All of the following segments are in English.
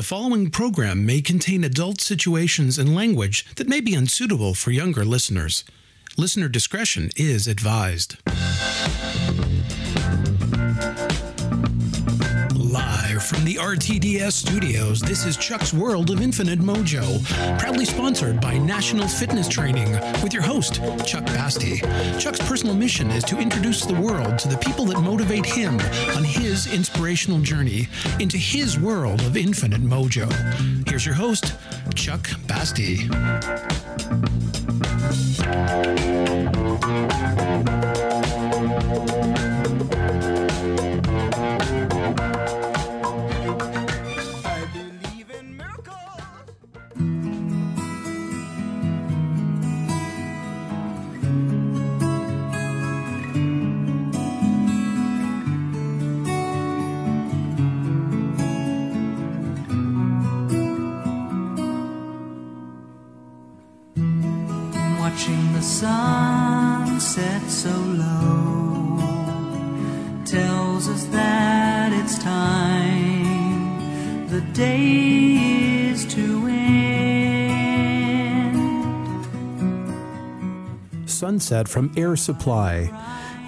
The following program may contain adult situations and language that may be unsuitable for younger listeners. Listener discretion is advised. From the RTDS studios, this is Chuck's World of Infinite Mojo, proudly sponsored by National Fitness Training with your host, Chuck Basti. Chuck's personal mission is to introduce the world to the people that motivate him on his inspirational journey into his world of infinite mojo. Here's your host, Chuck Basti. Watching the sun set so low tells us that it's time. The day is to end. Sunset from Air Supply.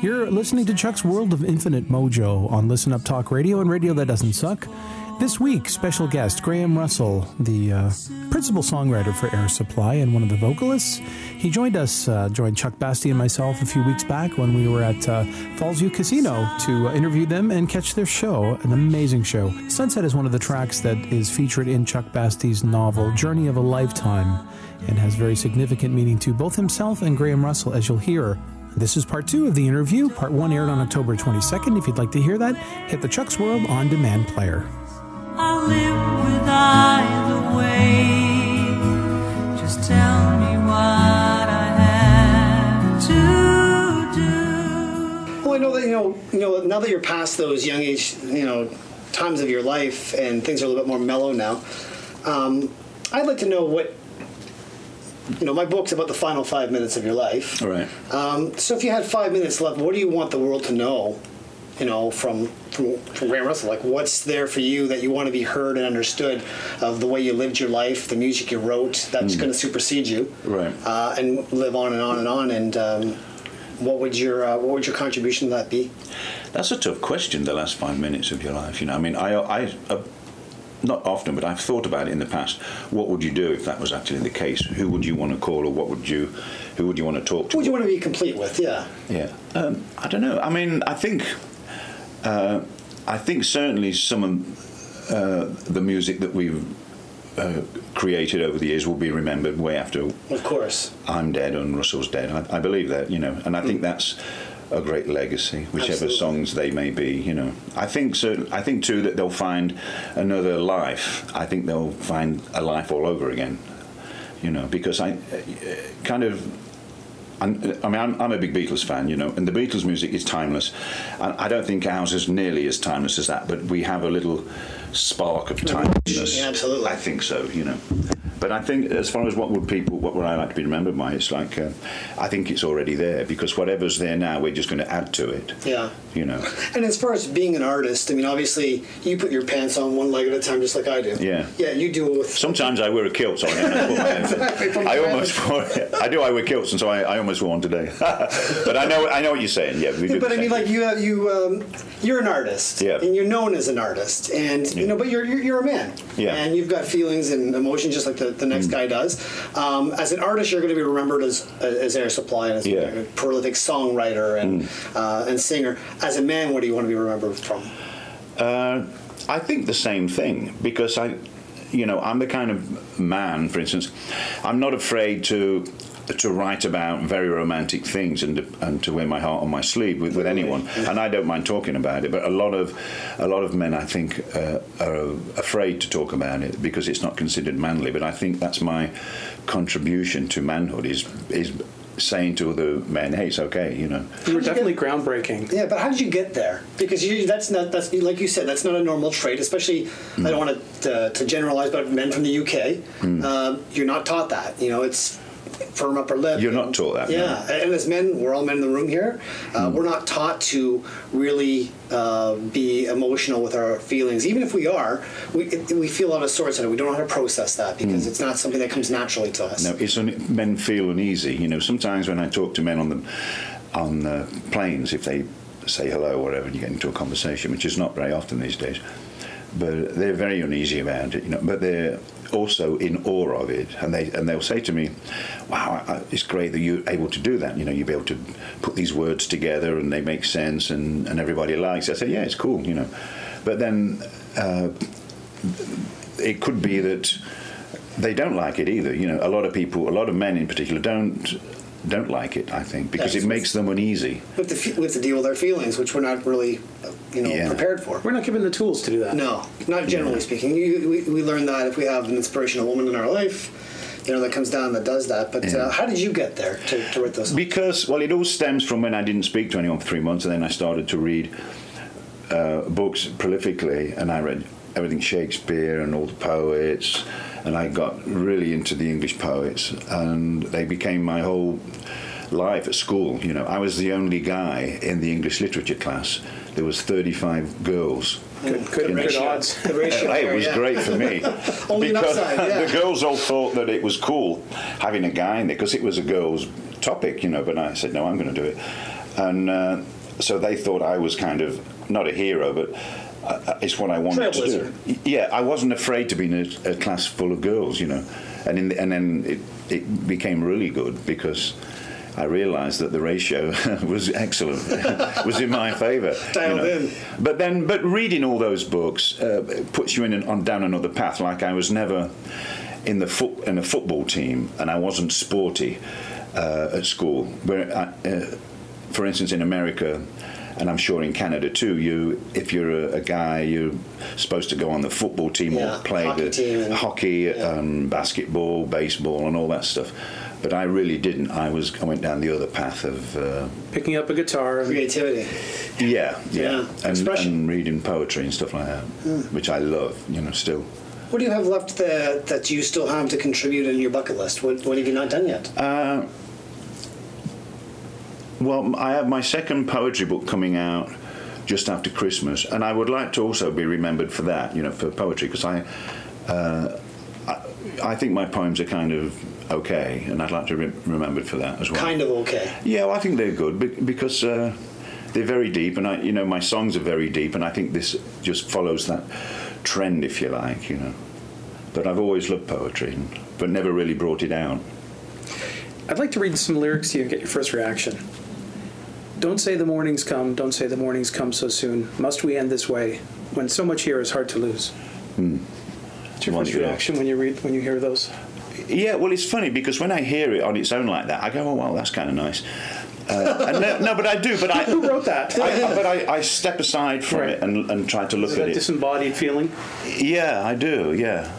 You're listening to Chuck's World of Infinite Mojo on Listen Up Talk Radio and Radio That Doesn't Suck. This week, special guest Graham Russell, the uh, principal songwriter for Air Supply and one of the vocalists. He joined us, uh, joined Chuck Basti and myself a few weeks back when we were at uh, Fallsview Casino to uh, interview them and catch their show. An amazing show. Sunset is one of the tracks that is featured in Chuck Basti's novel Journey of a Lifetime and has very significant meaning to both himself and Graham Russell, as you'll hear. This is part two of the interview. Part one aired on October 22nd. If you'd like to hear that, hit the Chuck's World on demand player. You know, that you know, now that you're past those young age, you know, times of your life, and things are a little bit more mellow now. Um, I'd like to know what, you know, my book's about the final five minutes of your life. All right. Um, so if you had five minutes left, what do you want the world to know? You know, from from from Graham Russell, like what's there for you that you want to be heard and understood of the way you lived your life, the music you wrote, that's going to supersede you, Right. Uh, and live on and on and on. And um, what would your uh, what would your contribution to that be? That's a tough question. The last five minutes of your life, you know. I mean, I, I, uh, not often, but I've thought about it in the past. What would you do if that was actually the case? Who would you want to call, or what would you, who would you want to talk to? What would you want to be complete with? Yeah. Yeah, um, I don't know. I mean, I think, uh, I think certainly some of uh, the music that we've uh, created over the years will be remembered way after Of course. I'm dead and Russell's dead. I, I believe that, you know, and I think that's a great legacy, whichever Absolutely. songs they may be, you know. I think so. I think too that they'll find another life. I think they'll find a life all over again, you know, because I uh, kind of. I'm, I mean, I'm, I'm a big Beatles fan, you know, and the Beatles music is timeless. And I don't think ours is nearly as timeless as that, but we have a little spark of timelessness. Yeah, absolutely. I think so, you know. But I think, as far as what would people, what would I like to be remembered by? It's like, uh, I think it's already there because whatever's there now, we're just going to add to it. Yeah. You know. And as far as being an artist, I mean, obviously, you put your pants on one leg at a time, just like I do. Yeah. Yeah, you do it with. Sometimes I wear a kilt, so I, put my hands. I almost wore. I do. I wear kilts, and so I, I almost wore one today. but I know. I know what you're saying. Yeah, we do But I mean, like you, have, you, um, you're an artist, Yeah. and you're known as an artist, and you know, but you're, you're you're a man, Yeah. And you've got feelings and emotions just like the, the next guy does. Um, as an artist, you're going to be remembered as as Air Supply and as Yeah. Mm. a prolific songwriter and uh, and singer. As a man, what do you want to be remembered from? Uh, I think the same thing because I, you know, I'm the kind of man, for instance, I'm not afraid to to write about very romantic things and and to wear my heart on my sleeve with, with anyone, and I don't mind talking about it. But a lot of a lot of men, I think, uh, are afraid to talk about it because it's not considered manly. But I think that's my contribution to manhood is is saying to other men, "Hey, it's okay," you know. You were How'd you definitely get- groundbreaking. Yeah, but how did you get there? Because you, that's not that's like you said that's not a normal trait. Especially, I don't want to, to generalize, but men from the UK, Hmm. um, you're not taught that. You know, it's firm upper lip. You're not taught that, no. Yeah, and as men, we're all men in the room here. Uh, Hmm. We're not taught to really uh, be emotional with our feelings. Even if we are, we we feel out of sorts and we don't know how to process that because it's not something that comes naturally to us. No, it's un- men feel uneasy. You know, sometimes when I talk to men on the on the planes, if they say hello or whatever, and you get into a conversation, which is not very often these days, but they're very uneasy about it. You know, but they're also in awe of it, and they and they'll say to me, "Wow, it's great that you're able to do that. You know, you'll be able to put these words together, and they make sense, and and everybody likes." it. I say, "Yeah, it's cool." You know, but then. Uh, it could be that they don't like it either. You know, a lot of people, a lot of men in particular, don't don't like it. I think because Yes. it makes them uneasy. We have, to, fe- we have to deal with our feelings, which we're not really, uh, you know, Yeah. prepared for. We're not given the tools to do that. No, not generally speaking. You, we, we learn that if we have an inspirational woman in our life, you know, that comes down that does that. But Yeah. uh, how did you get there to, to write those? Because well, it all stems from when I didn't speak to anyone for three months, and then I started to read uh, books prolifically, and I read everything Shakespeare and all the poets, and I got really into the English poets, and they became my whole life at school. You know, I was the only guy in the English literature class. There was 35 girls. Good, good, good ratio. odds. Good ratio it was yeah. great for me Only because upside, yeah. the girls all thought that it was cool having a guy in there because it was a girls' topic, you know. But I said no, I'm going to do it, and uh, so they thought I was kind of not a hero, but. Uh, it's what I wanted to do. Yeah, I wasn't afraid to be in a, a class full of girls, you know, and in the, and then it, it became really good because I realised that the ratio was excellent, was in my favour. Dialed in. But then, but reading all those books uh, puts you in an, on down another path. Like I was never in the foot in a football team, and I wasn't sporty uh, at school. Where, I, uh, for instance, in America. And I'm sure in Canada too. You, if you're a, a guy, you're supposed to go on the football team Yeah, or play hockey the team and- hockey, yeah. um, basketball, baseball, and all that stuff. But I really didn't. I was. I went down the other path of uh, Picking up a guitar. Creativity. yeah, yeah, Yeah, and, expression. and reading poetry and stuff like that, which I love. You know, still. What do you have left that, that you still have to contribute in your bucket list? What, what have you not done yet? Uh, well, I have my second poetry book coming out just after Christmas, and I would like to also be remembered for that. You know, for poetry, because I, uh, I, I think my poems are kind of okay, and I'd like to be remembered for that as well. kind of okay. Yeah, well, I think they're good be- because uh, they're very deep, and I, you know, my songs are very deep, and I think this just follows that trend, if you like, you know. But I've always loved poetry, but never really brought it out. I'd like to read some lyrics to you and get your first reaction. Don't say the mornings come, don't say the mornings come so soon. Must we end this way when so much here is hard to lose? What's your first reaction when you read when you hear those? Yeah, well, it's funny because when I hear it on its own like that, I go, "Oh, well, that's kind of nice." Uh, and no, no, but I do. But I, Who wrote that? I, but I, I step aside from Right. it and, and try to look Is at that it. disembodied feeling? Yeah, I do. Yeah,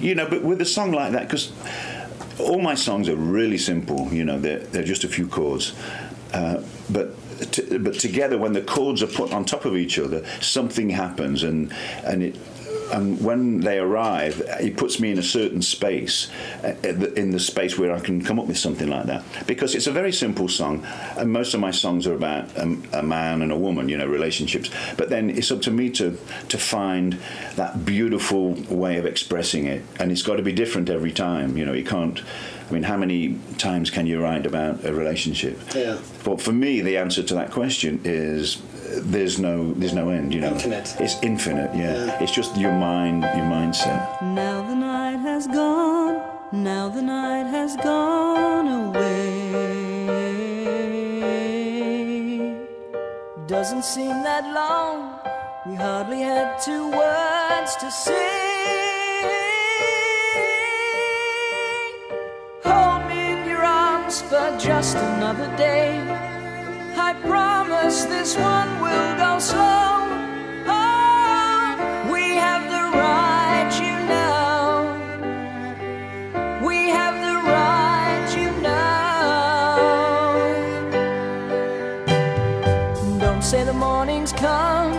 you know, but with a song like that, because all my songs are really simple. You know, they're they're just a few chords, uh, but. T- but together, when the chords are put on top of each other, something happens, and and it and when they arrive, it puts me in a certain space, uh, in the space where I can come up with something like that. Because it's a very simple song, and most of my songs are about a, a man and a woman, you know, relationships. But then it's up to me to to find that beautiful way of expressing it, and it's got to be different every time. You know, you can't. I mean, how many times can you write about a relationship? Yeah. But for me, the answer to that question is there's no there's no end. You know, Infinite. It's infinite. Yeah. Yeah. It's just your mind, your mindset. Now the night has gone, now the night has gone away. Doesn't seem that long, we hardly had two words to say. Arms for just another day. I promise this one will go slow. Oh, we have the right, you know. We have the right, you know. Don't say the morning's come.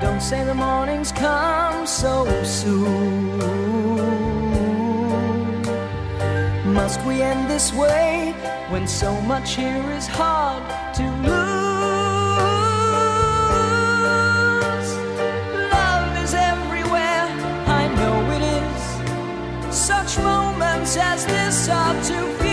Don't say the morning's come so soon. Must we end this way when so much here is hard to lose? Love is everywhere, I know it is. Such moments as this are too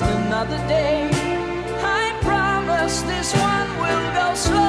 just another day. I promise this one will go slow.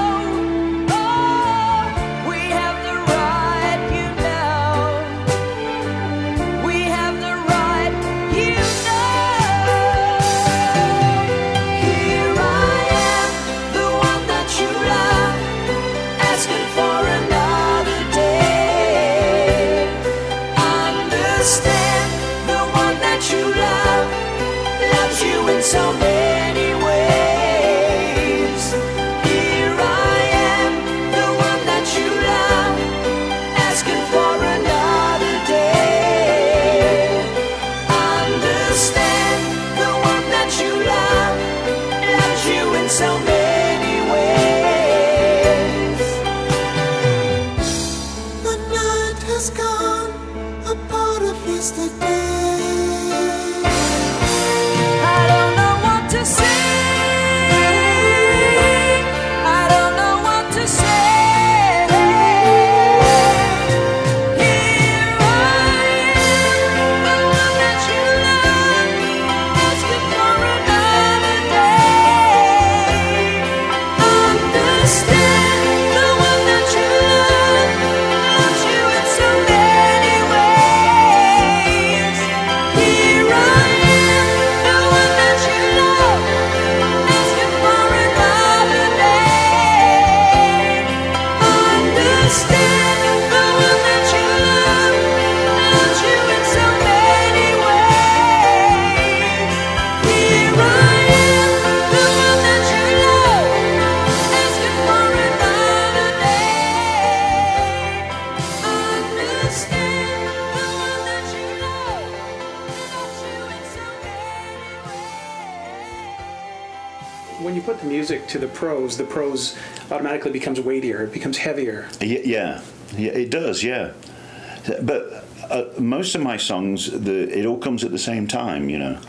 The prose, automatically becomes weightier. It becomes heavier. Yeah, yeah, it does. Yeah, but uh, most of my songs, the it all comes at the same time, you know,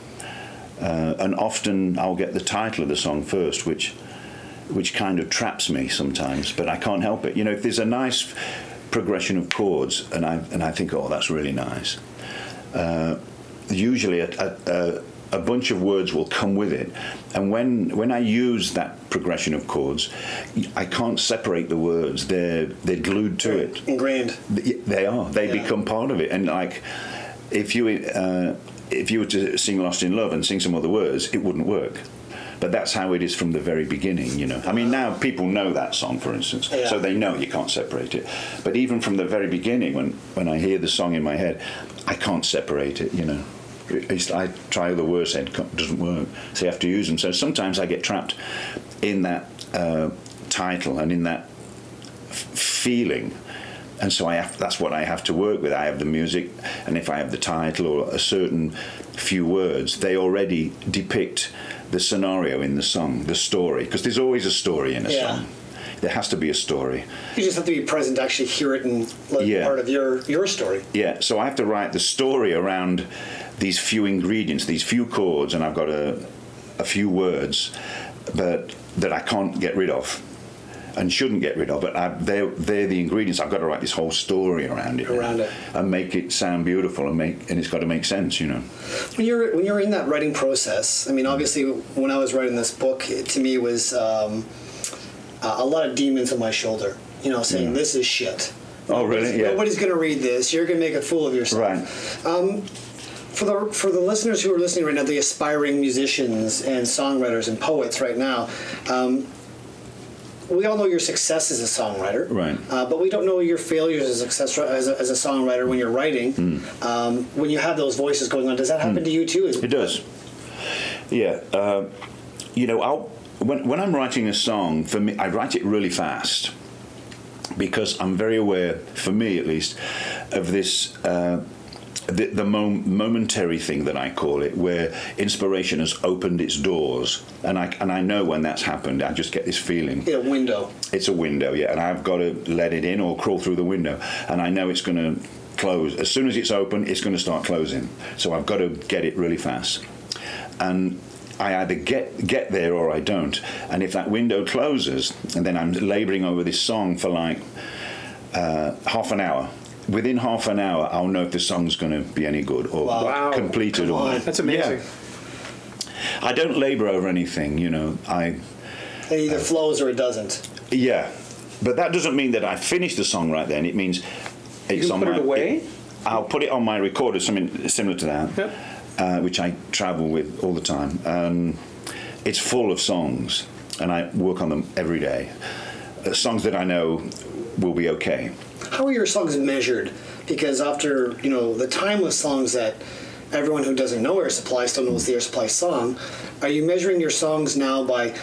uh, and often I'll get the title of the song first, which which kind of traps me sometimes, but I can't help it. You know, if there's a nice progression of chords, and I and I think, oh, that's really nice. Uh, usually, a, a, a, a bunch of words will come with it, and when when I use that progression of chords, I can't separate the words. They're they're glued to it. Ingrained. They are. They Yeah. become part of it. And like, if you uh, if you were to sing "Lost in Love" and sing some other words, it wouldn't work. But that's how it is from the very beginning, you know. I mean, now people know that song, for instance, Yeah. so they know you can't separate it. But even from the very beginning, when when I hear the song in my head, I can't separate it, you know. I try the worst end, co- doesn't work. So you have to use them. So sometimes I get trapped in that uh, title and in that feeling and so I have, that's what I have to work with. I have the music, and if I have the title or a certain few words, they already depict the scenario in the song, the story, because there's always a story in a Yeah. song. There has to be a story. You just have to be present to actually hear it and let Yeah. part of your your story. Yeah, so I have to write the story around these few ingredients, these few chords, and I've got a, a few words, but that I can't get rid of. And shouldn't get rid of, but I, they're they're the ingredients. I've got to write this whole story around it, Around it. and make it sound beautiful, and make and it's got to make sense, you know. When you're when you're in that writing process, I mean, obviously, when I was writing this book, it, to me was um, a lot of demons on my shoulder. You know, saying Yeah. this is shit. Oh, really? Yeah. Nobody's going to read this. You're going to make a fool of yourself. Right. For the for the listeners who are listening right now, the aspiring musicians and songwriters and poets right now, um, we all know your success as a songwriter, Right. Uh, but we don't know your failures as a success as a, as a songwriter when you're writing. Hmm. Um, when you have those voices going on, does that happen to you too? It does. Yeah. Uh, you know, I'll, when, when I'm writing a song, for me, I write it really fast because I'm very aware, for me at least, of this. Uh, the, the mom- momentary thing that I call it, where inspiration has opened its doors, and I and I know when that's happened. I just get this feeling. Yeah, window. It's a window, yeah, and I've got to let it in or crawl through the window, and I know it's going to close as soon as it's open. It's going to start closing, so I've got to get it really fast, and I either get get there or I don't. And if that window closes, and then I'm labouring over this song for like uh, half an hour. Within half an hour, I'll know if the song's going to be any good or Wow. completed Come or on. not. That's amazing. Yeah. I don't labour over anything, you know. I It either flows or it doesn't. yeah, but that doesn't mean that I finish the song right then. It means it's can on put my. it away? I'll put it on my recorder, something similar to that, Yep. uh, which I travel with all the time. Um, it's full of songs, and I work on them every day. Uh, songs that I know will be okay. How are your songs measured? Because after you know the timeless songs that everyone who doesn't know Air Supply still knows the Air Supply song, are you measuring your songs now by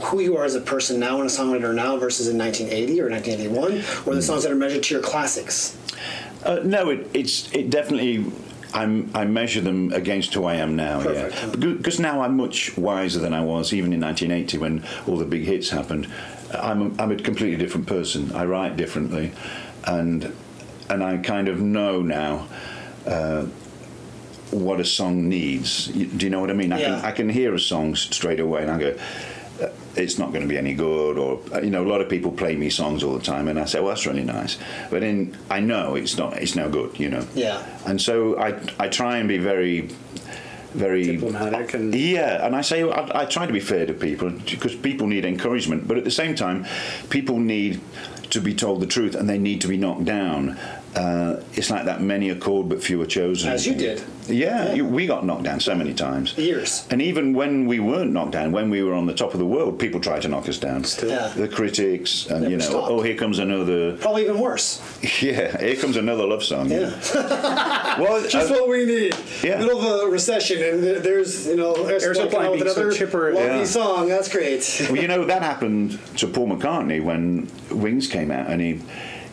who you are as a person now and a songwriter now versus in 1980 or 1981, or the songs that are measured to your classics? Uh, no, it, it's it definitely. I'm, I measure them against who I am now. Perfect. Yeah, because now I'm much wiser than I was even in 1980 when all the big hits happened. I'm a, I'm a completely different person. I write differently, and and I kind of know now. Uh, what a song needs. Do you know what I mean? I Yeah. can I can hear a song straight away, and I go, uh, "It's not going to be any good." Or uh, you know, a lot of people play me songs all the time, and I say, "Well, that's really nice," but then I know it's not. It's no good. You know. Yeah. And so I I try and be very very Diplomatic and- yeah, and I say I, I try to be fair to people because people need encouragement, but at the same time, people need to be told the truth and they need to be knocked down. Uh, it's like that many are called but few are chosen. As you did. Yeah, you- we got knocked down so many times. Years. And even when we weren't knocked down, when we were on the top of the world, people tried to knock us down. Yeah. The critics, and Never you know, stopped. oh, here comes another. Probably even worse. Yeah, here comes another love song. Yeah. Well, Just uh, what we need. Yeah. Middle of a recession, and there's you know Air Supply Supply coming out with being so another chipper. Yeah. song. That's great. Well, you know that happened to Paul McCartney when Wings came out, and he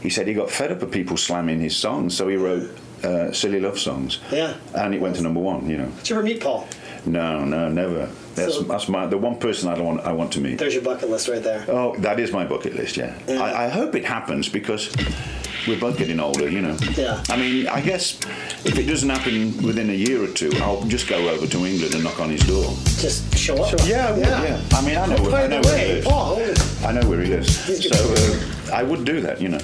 he said he got fed up of people slamming his songs, so he wrote uh, silly love songs. Yeah. and it went to number one. You know, Did you ever meet Paul? no, no, never. That's So- that's my the one person I don't want I want to meet. There's your bucket list right there. Oh, that is my bucket list. Yeah, Yeah. I, I hope it happens because we're both getting older. You know. Yeah. I mean, I guess if it doesn't happen within a year or two, I'll just go over to England and knock on his door. Just show up. Yeah, I would, yeah. I mean, I know, By I know where he. Paul. I know where he lives. So uh, I would do that, you know.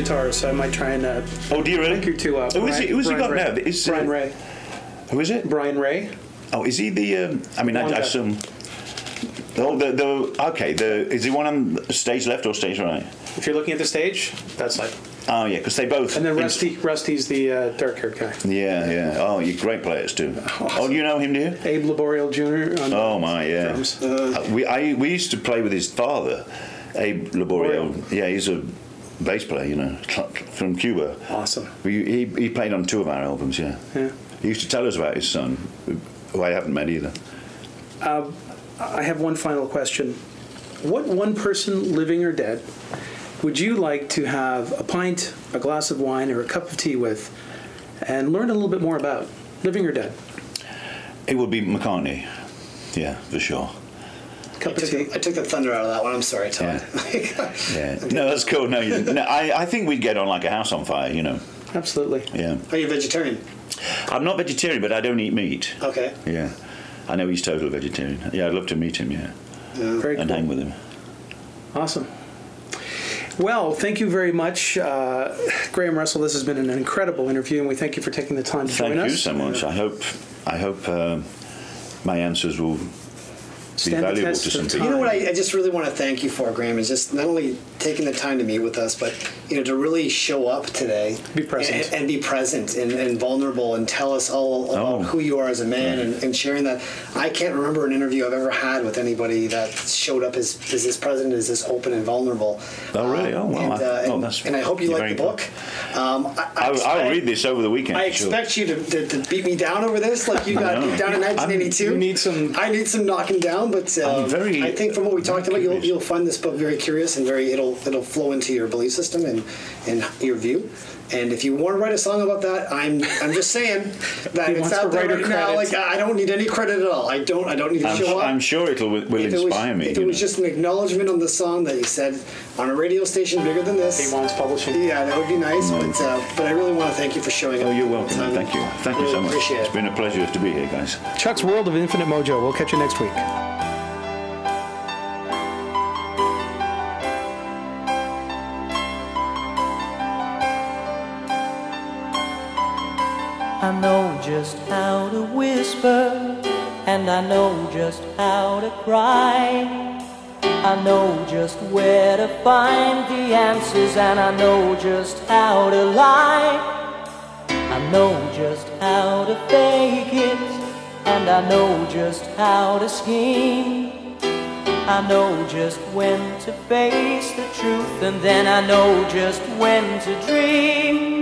Guitar, so I might try and uh, Oh, do you really? pick your two up. Who is he? Who's he got Brian now? Is, uh, Brian Ray. Who is it? Brian Ray. Oh, is he the? Um, I mean, I, One I assume. Oh, the, the okay. The is he one on stage left or stage right? If you're looking at the stage, that's like. Oh yeah, because they both. And then Rusty. Rusty's the uh, dark haired guy. Yeah, yeah. Oh, you're great players too. Oh, you know him, do you? Abe Laboriel Jr. on Oh my, yeah. drums. Uh, we I we used to play with his father, Abe Laboriel. Yeah, he's a bass player, you know, from Cuba. Awesome. We, he he played on two of our albums. Yeah. Yeah. He used to tell us about his son, who I haven't met either. Um, I have one final question. What one person, living or dead, would you like to have a pint, a glass of wine, or a cup of tea with, and learn a little bit more about, living or dead? It would be McCartney. Yeah, for sure. Cup I of took, tea. the, I took the thunder out of that one. I'm sorry, Todd. Yeah. No, that's cool. No, you, no I, I think we'd get on like a house on fire, you know. Absolutely. Yeah. Are you a vegetarian? I'm not vegetarian, but I don't eat meat. Okay. Yeah. I know he's total vegetarian. Yeah, I'd love to meet him, yeah. Very And cool. hang with him. Awesome. Well, thank you very much, uh, Graham Russell. This has been an incredible interview, and we thank you for taking the time to Thank join us. Thank you so much. I hope I hope um my answers will be Stand valuable to some people. You know what I, I just really want to thank you for, Graham, is just not only taking the time to meet with us, but you know to really show up today, Be present. and, and be present and, and vulnerable, and tell us all about Oh. who you are as a man, and, and sharing that. I can't remember an interview I've ever had with anybody that showed up as, as this president, as this open and vulnerable. Oh, really? Oh, wow. And, uh, I- oh, that's- and I hope you like the book. Um, I, I, I'll, I'll read this over the weekend. I sure. expect you to, to, to beat me down over this, like you got beat down in I'm- 1982. you need some- I need some knocking down, but um, very- I think from what we talked about, you'll, you'll find this book very curious and very it'll it'll flow into your belief system and and your view. And if you want to write a song about that, I'm I'm just saying that He it's wants out there writer right now. credit. Like I don't need any credit at all. I don't I don't need to I'm, show up. I'm sure it'll will if it was, inspire me. if it you was just an acknowledgement on the song that you said on a radio station bigger than this, He wants publishing. yeah, that would be nice. But uh, but I really want to thank you for showing up. Oh, you're welcome. Time. Thank you. Thank you so much. Appreciate It's it. been a pleasure to be here, guys. Chuck's World of Infinite Mojo. We'll catch you next week. I know just how to whisper, and I know just how to cry. I know just where to find the answers, and I know just how to lie. I know just how to fake it, and I know just how to scheme. I know just when to face the truth, and then I know just when to dream.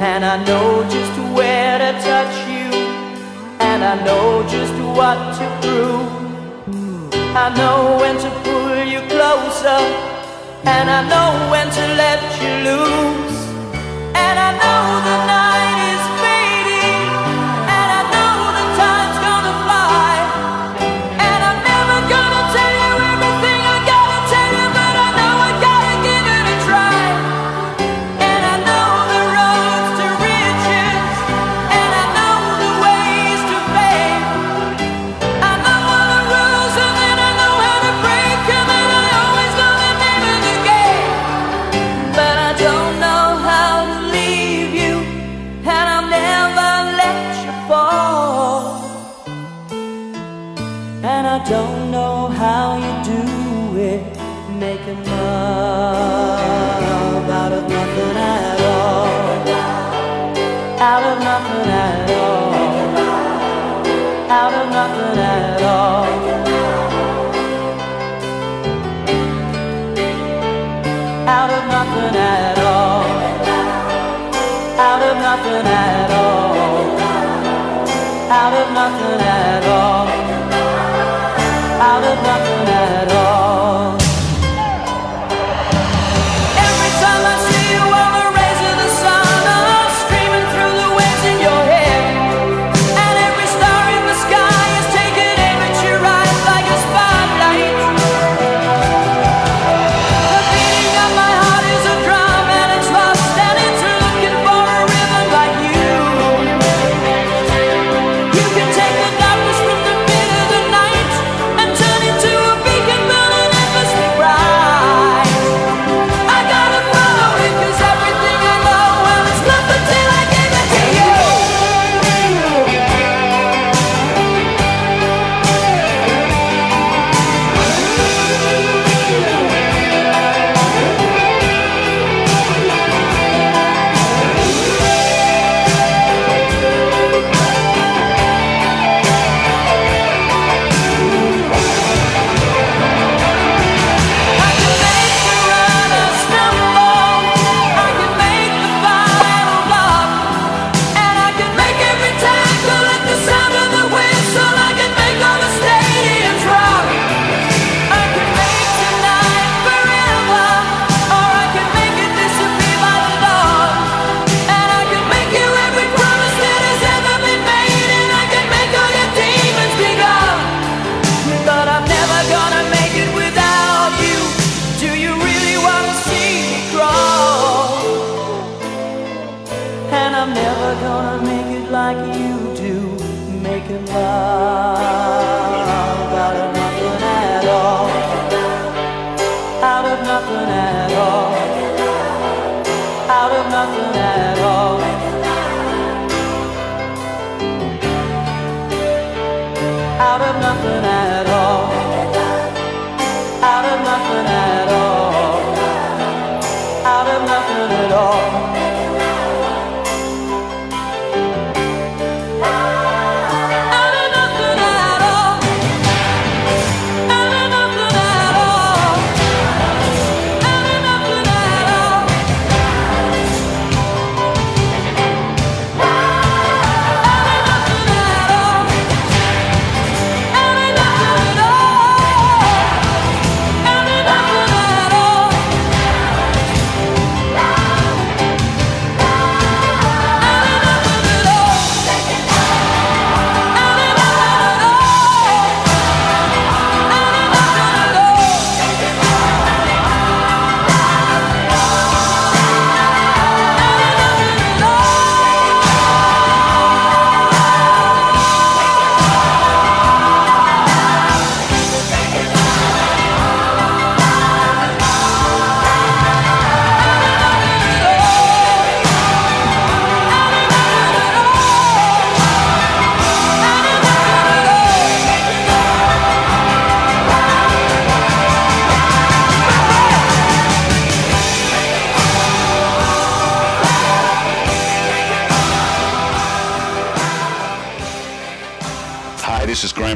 And I know just where to touch you, and I know just what to prove. I know when to pull you closer, and I know when to let you loose. And I know the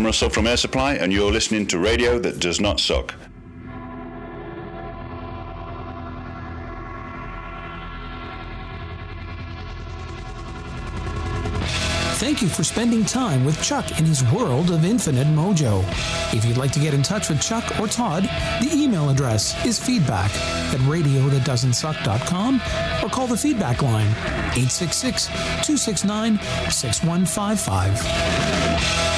Russell from Air Supply, and you're listening to radio that does not suck. Thank you for spending time with Chuck in his world of infinite mojo. If you'd like to get in touch with Chuck or Todd, the email address is feedback at radiothatdoesn'tsuck.com or call the feedback line 866 269 6155.